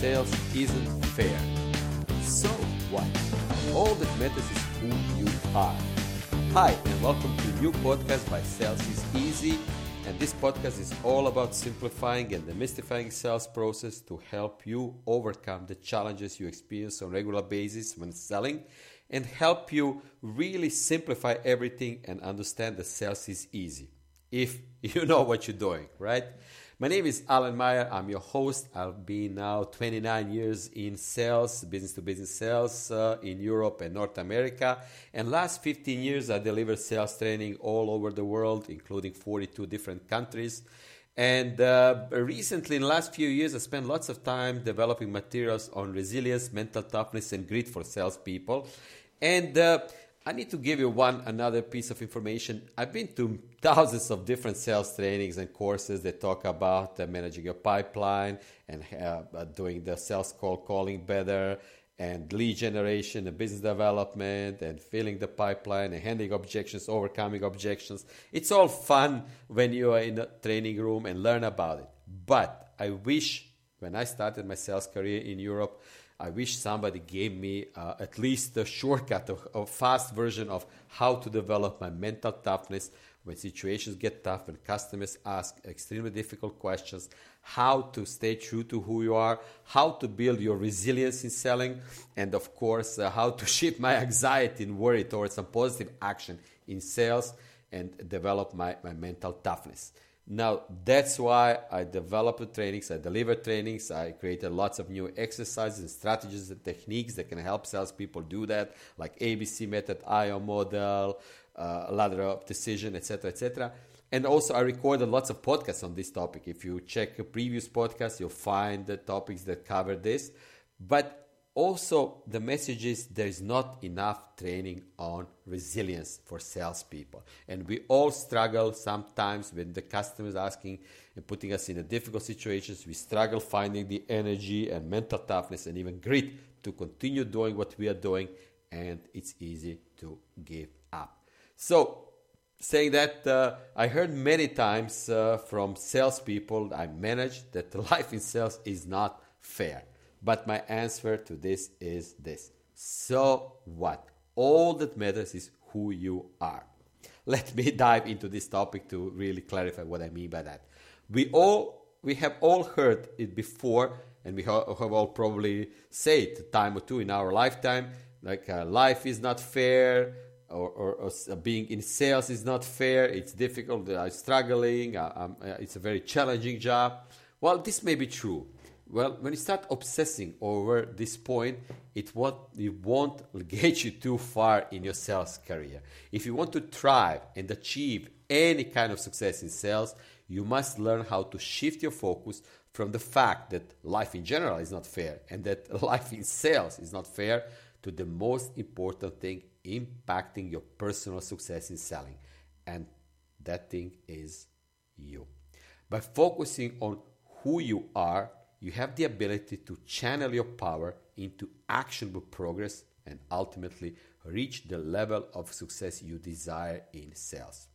Sales isn't fair. So what? All that matters is who you are. Hi, and welcome to a new podcast by Sales is Easy. And this podcast is all about simplifying and demystifying sales process to help you overcome the challenges you experience on regular basis when selling and help you really simplify everything and understand that sales is easy if you know what you're doing, right? My name is Alan Meyer. I'm your host. I've been now 29 years in sales, business to business sales uh, in Europe and North America. And last 15 years, I delivered sales training all over the world, including 42 different countries. And uh, recently, in the last few years, I spent lots of time developing materials on resilience, mental toughness, and grit for salespeople. And uh, I need to give you one another piece of information. I've been to thousands of different sales trainings and courses that talk about uh, managing your pipeline and uh, uh, doing the sales call calling better and lead generation and business development and filling the pipeline and handling objections, overcoming objections. It's all fun when you are in a training room and learn about it. But I wish when I started my sales career in Europe, I wish somebody gave me uh, at least a shortcut, a, a, fast version of how to develop my mental toughness when situations get tough, when customers ask extremely difficult questions, how to stay true to who you are, how to build your resilience in selling, and of course, uh, how to shift my anxiety and worry towards some positive action in sales and develop my, my mental toughness. Now, that's why I developed trainings, I deliver trainings, I created lots of new exercises and strategies and techniques that can help salespeople do that, like ABC method, IO model, uh, ladder of decision, etc., etc. And also, I recorded lots of podcasts on this topic. If you check previous podcasts, you'll find the topics that cover this. But also the message is there is not enough training on resilience for salespeople. And we all struggle sometimes when the customers asking and putting us in a difficult situations we struggle finding the energy and mental toughness and even grit to continue doing what we are doing and it's easy to give up. So saying that uh, i heard many times uh, from salespeople i manage that life in sales is not fair but my answer to this is this. So what? All that matters is who you are. Let me dive into this topic to really clarify what I mean by that. We all we have all heard it before and we have all probably said a time or two in our lifetime like uh, life is not fair or, or, or, uh, being in sales is not fair it's difficult i'm struggling uh, it's a very challenging job well this may be true well, when you start obsessing over this point, it won't, it won't get you too far in your sales career. If you want to thrive and achieve any kind of success in sales, you must learn how to shift your focus from the fact that life in general is not fair and that life in sales is not fair to the most important thing impacting your personal success in selling. And that thing is you. By focusing on who you are, you have the ability to channel your power into actionable progress and ultimately reach the level of success you desire in sales.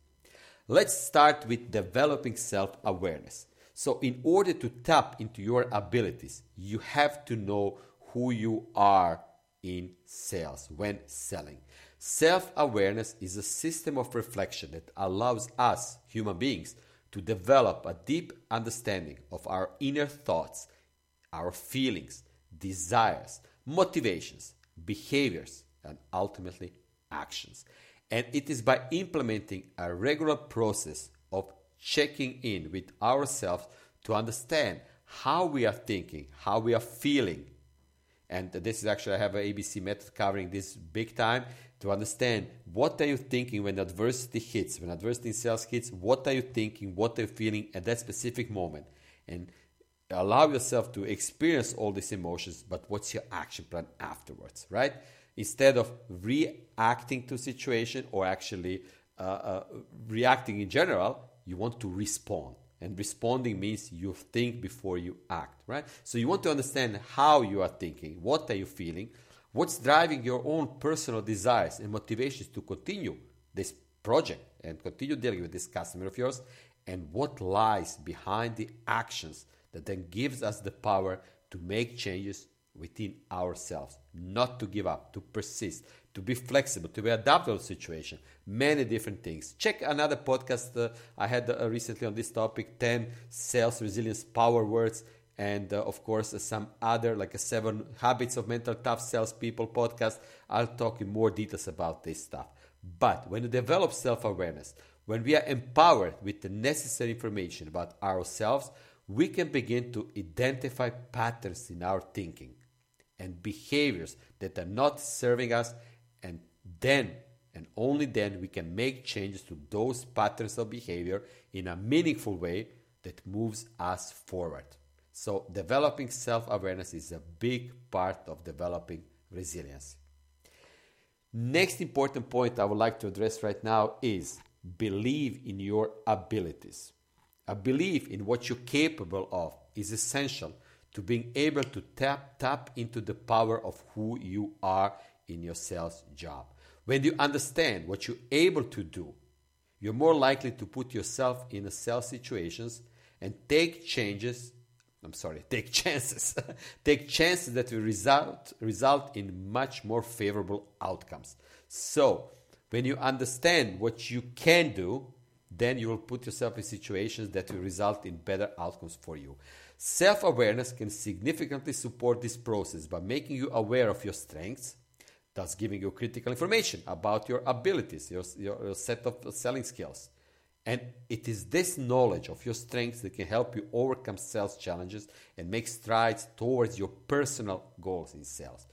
Let's start with developing self awareness. So, in order to tap into your abilities, you have to know who you are in sales when selling. Self awareness is a system of reflection that allows us, human beings, to develop a deep understanding of our inner thoughts, our feelings, desires, motivations, behaviors, and ultimately actions. And it is by implementing a regular process of checking in with ourselves to understand how we are thinking, how we are feeling. And this is actually, I have an ABC method covering this big time to understand what are you thinking when adversity hits, when adversity in sales hits, what are you thinking, what are you feeling at that specific moment. And allow yourself to experience all these emotions, but what's your action plan afterwards, right? Instead of reacting to situation or actually uh, uh, reacting in general, you want to respond. And responding means you think before you act, right? So you want to understand how you are thinking, what are you feeling, what's driving your own personal desires and motivations to continue this project and continue dealing with this customer of yours, and what lies behind the actions that then gives us the power to make changes within ourselves, not to give up, to persist, to be flexible, to be adaptable to the situation, many different things. Check another podcast uh, I had uh, recently on this topic 10 sales resilience power words. And uh, of course, uh, some other like a seven habits of mental tough salespeople podcast. I'll talk in more details about this stuff. But when you develop self awareness, when we are empowered with the necessary information about ourselves, we can begin to identify patterns in our thinking and behaviors that are not serving us, and then and only then we can make changes to those patterns of behavior in a meaningful way that moves us forward. So, developing self awareness is a big part of developing resilience. Next important point I would like to address right now is believe in your abilities. A belief in what you're capable of is essential to being able to tap tap into the power of who you are in your sales job. When you understand what you're able to do, you're more likely to put yourself in a sales situations and take changes I'm sorry, take chances. take chances that will result result in much more favorable outcomes. So, when you understand what you can do, then you will put yourself in situations that will result in better outcomes for you. Self awareness can significantly support this process by making you aware of your strengths, thus giving you critical information about your abilities, your, your, your set of selling skills. And it is this knowledge of your strengths that can help you overcome sales challenges and make strides towards your personal goals in sales.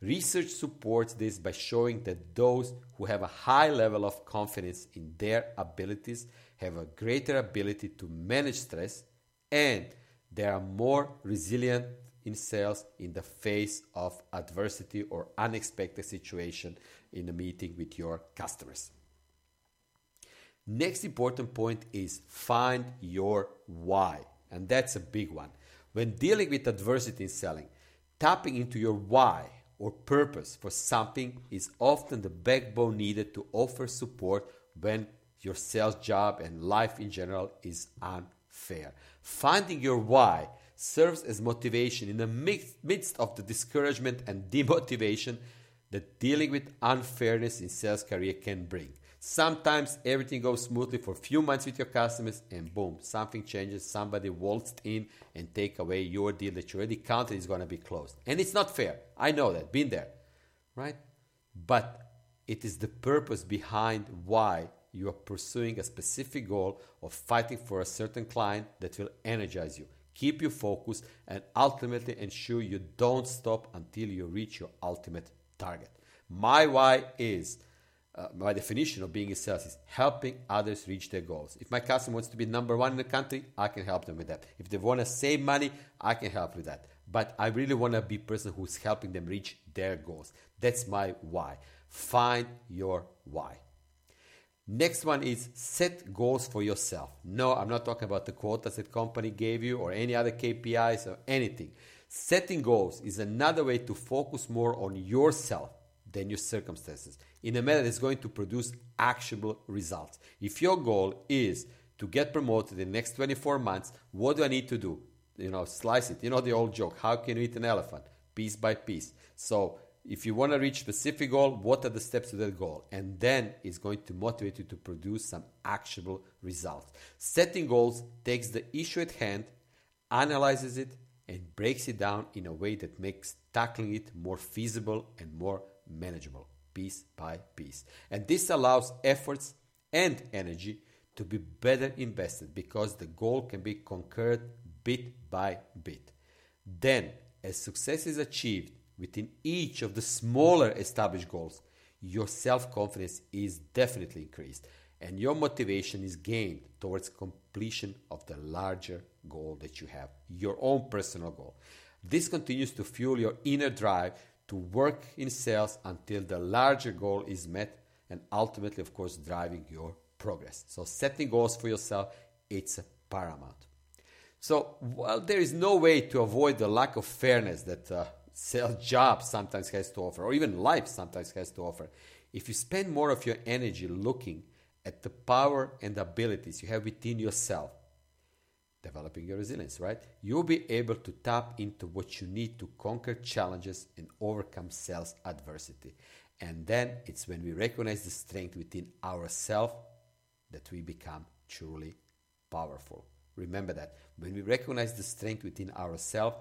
Research supports this by showing that those who have a high level of confidence in their abilities have a greater ability to manage stress and they are more resilient in sales in the face of adversity or unexpected situation in a meeting with your customers. Next important point is find your why, and that's a big one. When dealing with adversity in selling, tapping into your why or purpose for something is often the backbone needed to offer support when your sales job and life in general is unfair. Finding your why serves as motivation in the midst of the discouragement and demotivation that dealing with unfairness in sales career can bring. Sometimes everything goes smoothly for a few months with your customers, and boom, something changes. Somebody waltzed in and take away your deal that you already counted is going to be closed. And it's not fair. I know that, been there, right? But it is the purpose behind why you are pursuing a specific goal of fighting for a certain client that will energize you, keep you focused, and ultimately ensure you don't stop until you reach your ultimate target. My why is uh, my definition of being a sales is helping others reach their goals. If my customer wants to be number one in the country, I can help them with that. If they want to save money, I can help with that. But I really want to be a person who's helping them reach their goals. That's my why. Find your why. Next one is set goals for yourself. No, I'm not talking about the quotas that company gave you or any other KPIs or anything. Setting goals is another way to focus more on yourself than your circumstances in a manner that's going to produce actionable results. If your goal is to get promoted in the next 24 months, what do I need to do? You know, slice it. You know the old joke how can you eat an elephant? Piece by piece. So if you want to reach specific goal, what are the steps to that goal? And then it's going to motivate you to produce some actionable results. Setting goals takes the issue at hand, analyzes it, and breaks it down in a way that makes tackling it more feasible and more manageable, piece by piece. And this allows efforts and energy to be better invested because the goal can be conquered bit by bit. Then, as success is achieved within each of the smaller established goals, your self confidence is definitely increased and your motivation is gained towards completion of the larger goal that you have, your own personal goal. This continues to fuel your inner drive to work in sales until the larger goal is met and ultimately, of course, driving your progress. So, setting goals for yourself, it's paramount. So, while there is no way to avoid the lack of fairness that uh, sales job sometimes has to offer, or even life sometimes has to offer, if you spend more of your energy looking at the power and abilities you have within yourself, developing your resilience, right? You'll be able to tap into what you need to conquer challenges and overcome sales adversity. And then it's when we recognize the strength within ourselves that we become truly powerful. Remember that when we recognize the strength within ourselves,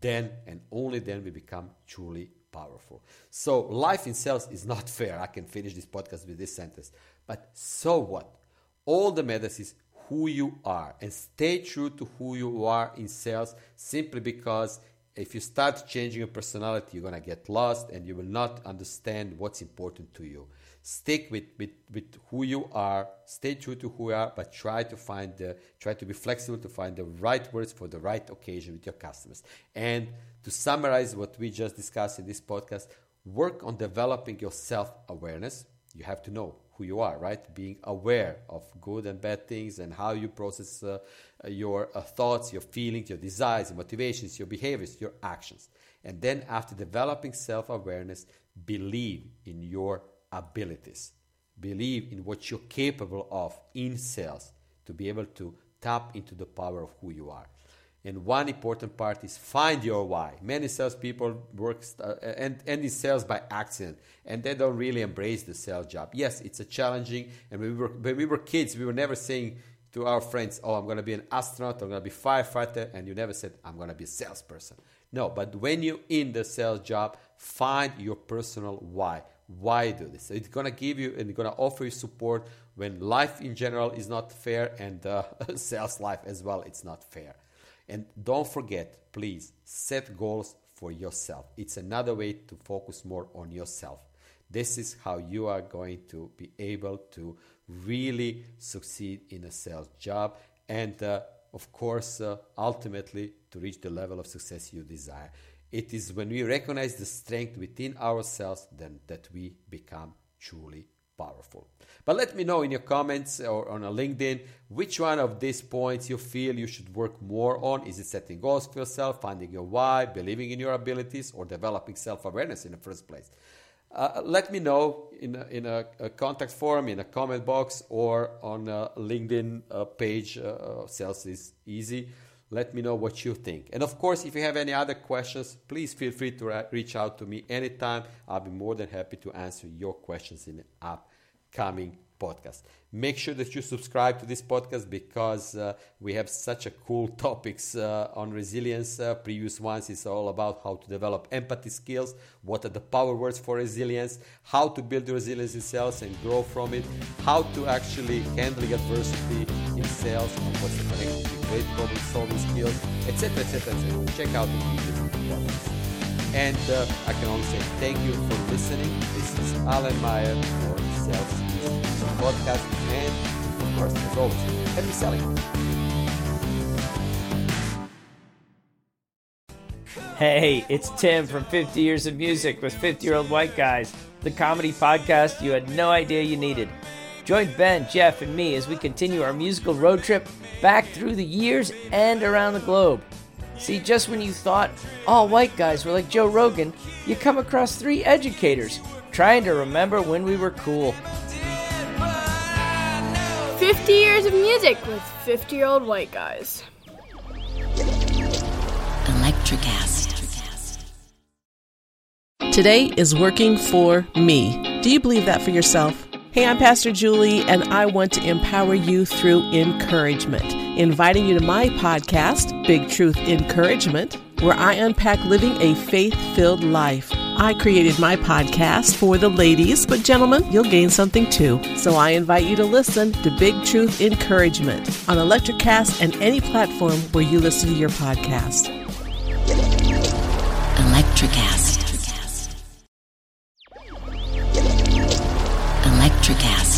then and only then we become truly powerful. So, life in sales is not fair. I can finish this podcast with this sentence. But so what? All the is who you are and stay true to who you are in sales simply because if you start changing your personality, you're going to get lost and you will not understand what's important to you stick with, with, with who you are, stay true to who you are, but try to find the, try to be flexible to find the right words for the right occasion with your customers. And to summarize what we just discussed in this podcast, work on developing your self-awareness. You have to know who you are, right? Being aware of good and bad things and how you process uh, your uh, thoughts, your feelings, your desires, your motivations, your behaviors, your actions. And then after developing self-awareness, believe in your abilities. Believe in what you're capable of in sales to be able to tap into the power of who you are. And one important part is find your why. Many salespeople work uh, and in sales by accident, and they don't really embrace the sales job. Yes, it's a challenging. And when we were when we were kids, we were never saying to our friends, "Oh, I'm going to be an astronaut. I'm going to be firefighter," and you never said, "I'm going to be a salesperson." No, but when you're in the sales job, find your personal why why do this it's going to give you and going to offer you support when life in general is not fair and uh, sales life as well it's not fair and don't forget please set goals for yourself. It's another way to focus more on yourself. This is how you are going to be able to really succeed in a sales job and uh, of course uh, ultimately to reach the level of success you desire. It is when we recognize the strength within ourselves then that we become truly powerful. But let me know in your comments or on a LinkedIn which one of these points you feel you should work more on. Is it setting goals for yourself, finding your why, believing in your abilities, or developing self awareness in the first place? Uh, let me know in a, in a, a, contact form, in a comment box, or on a LinkedIn uh, page. Uh, sales is easy let me know what you think. And of course, if you have any other questions, please feel free to reach out to me anytime. I'll be more than happy to answer your questions in the upcoming podcast. Make sure that you subscribe to this podcast because uh, we have such a cool topics uh, on resilience. Uh, previous ones is all about how to develop empathy skills, what are the power words for resilience, how to build resilience in sales and grow from it, how to actually handling adversity in sales, and what's the connection between great problem solving skills, etc., etc., etc. Check out the previous And uh, I can only say thank you for listening. This is Alan Meyer for Sales podcast, and of course, as always, happy selling. Hey, it's Tim from 50 Years of Music with 50 Year Old White Guys, the comedy podcast you had no idea you needed. Join Ben, Jeff, and me as we continue our musical road trip back through the years and around the globe. See, just when you thought all white guys were like Joe Rogan, you come across three educators trying to remember when we were cool. 50 years of music with 50 year old white guys. Electricast. Today is working for me. Do you believe that for yourself? Hey, I'm Pastor Julie, and I want to empower you through encouragement inviting you to my podcast, Big Truth Encouragement, where I unpack living a faith filled life. I created my podcast for the ladies, but gentlemen, you'll gain something too. So I invite you to listen to Big Truth Encouragement on Electricast and any platform where you listen to your podcast. Electricast. Electricast.